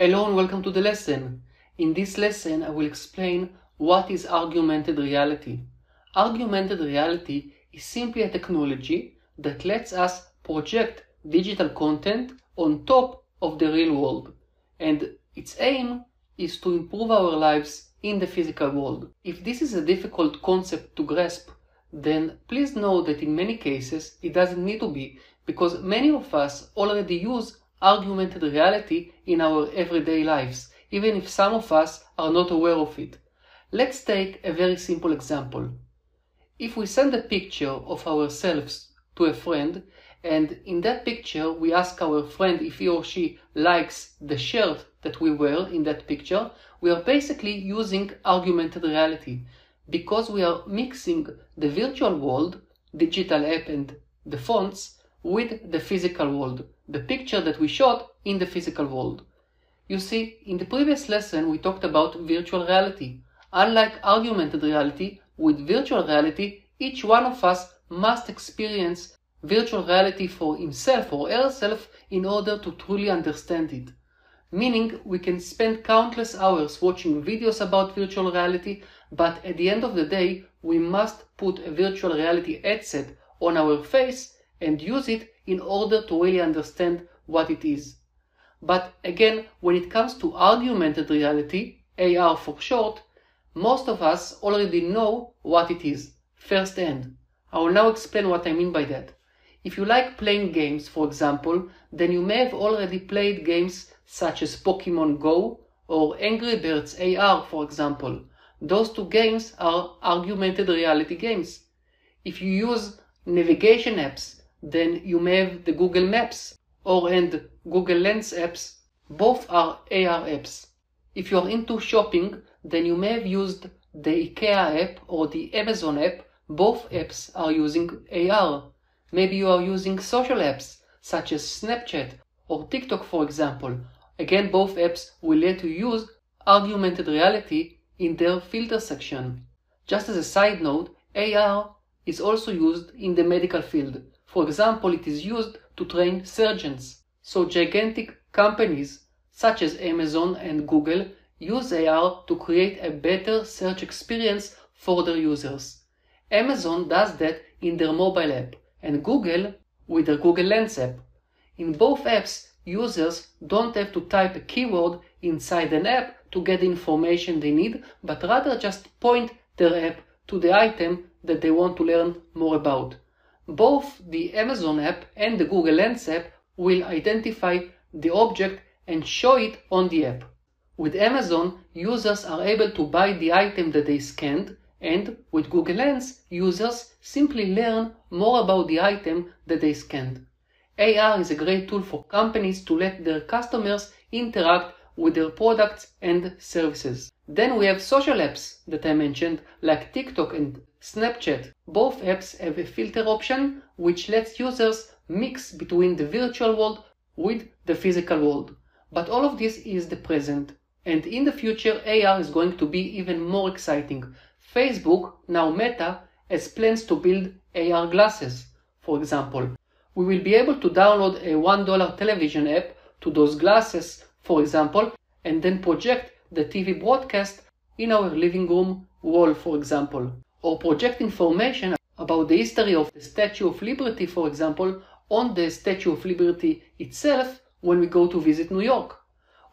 Hello and welcome to the lesson. In this lesson, I will explain what is augmented reality. Augmented reality is simply a technology that lets us project digital content on top of the real world, and its aim is to improve our lives in the physical world. If this is a difficult concept to grasp, then please know that in many cases it doesn't need to be because many of us already use augmented reality in our everyday lives, even if some of us are not aware of it. Let's take a very simple example. If we send a picture of ourselves to a friend, and in that picture we ask our friend if he or she likes the shirt that we wear in that picture, we are basically using augmented reality because we are mixing the virtual world, digital app and the fonts, with the physical world, the picture that we shot in the physical world. You see, in the previous lesson we talked about virtual reality. Unlike augmented reality, with virtual reality, each one of us must experience virtual reality for himself or herself in order to truly understand it. Meaning, we can spend countless hours watching videos about virtual reality, but at the end of the day, we must put a virtual reality headset on our face and use it in order to really understand what it is. But again, when it comes to augmented reality, AR for short, most of us already know what it is, firsthand. I will now explain what I mean by that. If you like playing games, for example, then you may have already played games such as Pokemon Go or Angry Birds AR, for example. Those two games are augmented reality games. If you use navigation apps then you may have the Google Maps or and Google Lens apps. Both are AR apps. If you are into shopping, then you may have used the IKEA app or the Amazon app. Both apps are using AR. Maybe you are using social apps such as Snapchat or TikTok, for example. Again, both apps will let you use augmented reality in their filter section. Just as a side note, AR is also used in the medical field. For example, it is used to train surgeons. So gigantic companies such as Amazon and Google use AR to create a better search experience for their users. Amazon does that in their mobile app and Google with their Google Lens app. In both apps, users don't have to type a keyword inside an app to get the information they need, but rather just point their app to the item that they want to learn more about both the Amazon app and the Google Lens app will identify the object and show it on the app. With Amazon, users are able to buy the item that they scanned, and with Google Lens, users simply learn more about the item that they scanned. AR is a great tool for companies to let their customers interact with their products and services. Then we have social apps that I mentioned, like TikTok and Snapchat. Both apps have a filter option which lets users mix between the virtual world with the physical world. But all of this is the present. And in the future, AR is going to be even more exciting. Facebook, now Meta, has plans to build AR glasses. For example, we will be able to download a $1 television app to those glasses for example, and then project the TV broadcast in our living room wall, for example, or project information about the history of the Statue of Liberty, for example, on the Statue of Liberty itself when we go to visit New York.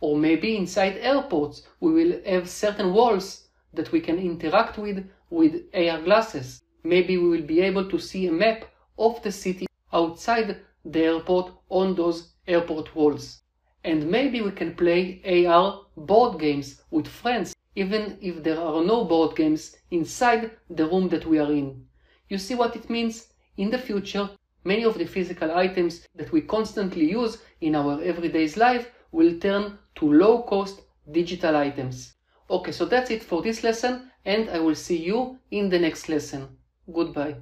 Or maybe inside airports, we will have certain walls that we can interact with with AR glasses. Maybe we will be able to see a map of the city outside the airport on those airport walls and maybe we can play AR board games with friends even if there are no board games inside the room that we are in. You see what it means? In the future, many of the physical items that we constantly use in our everyday life will turn to low-cost digital items. Okay, so that's it for this lesson and I will see you in the next lesson. Goodbye.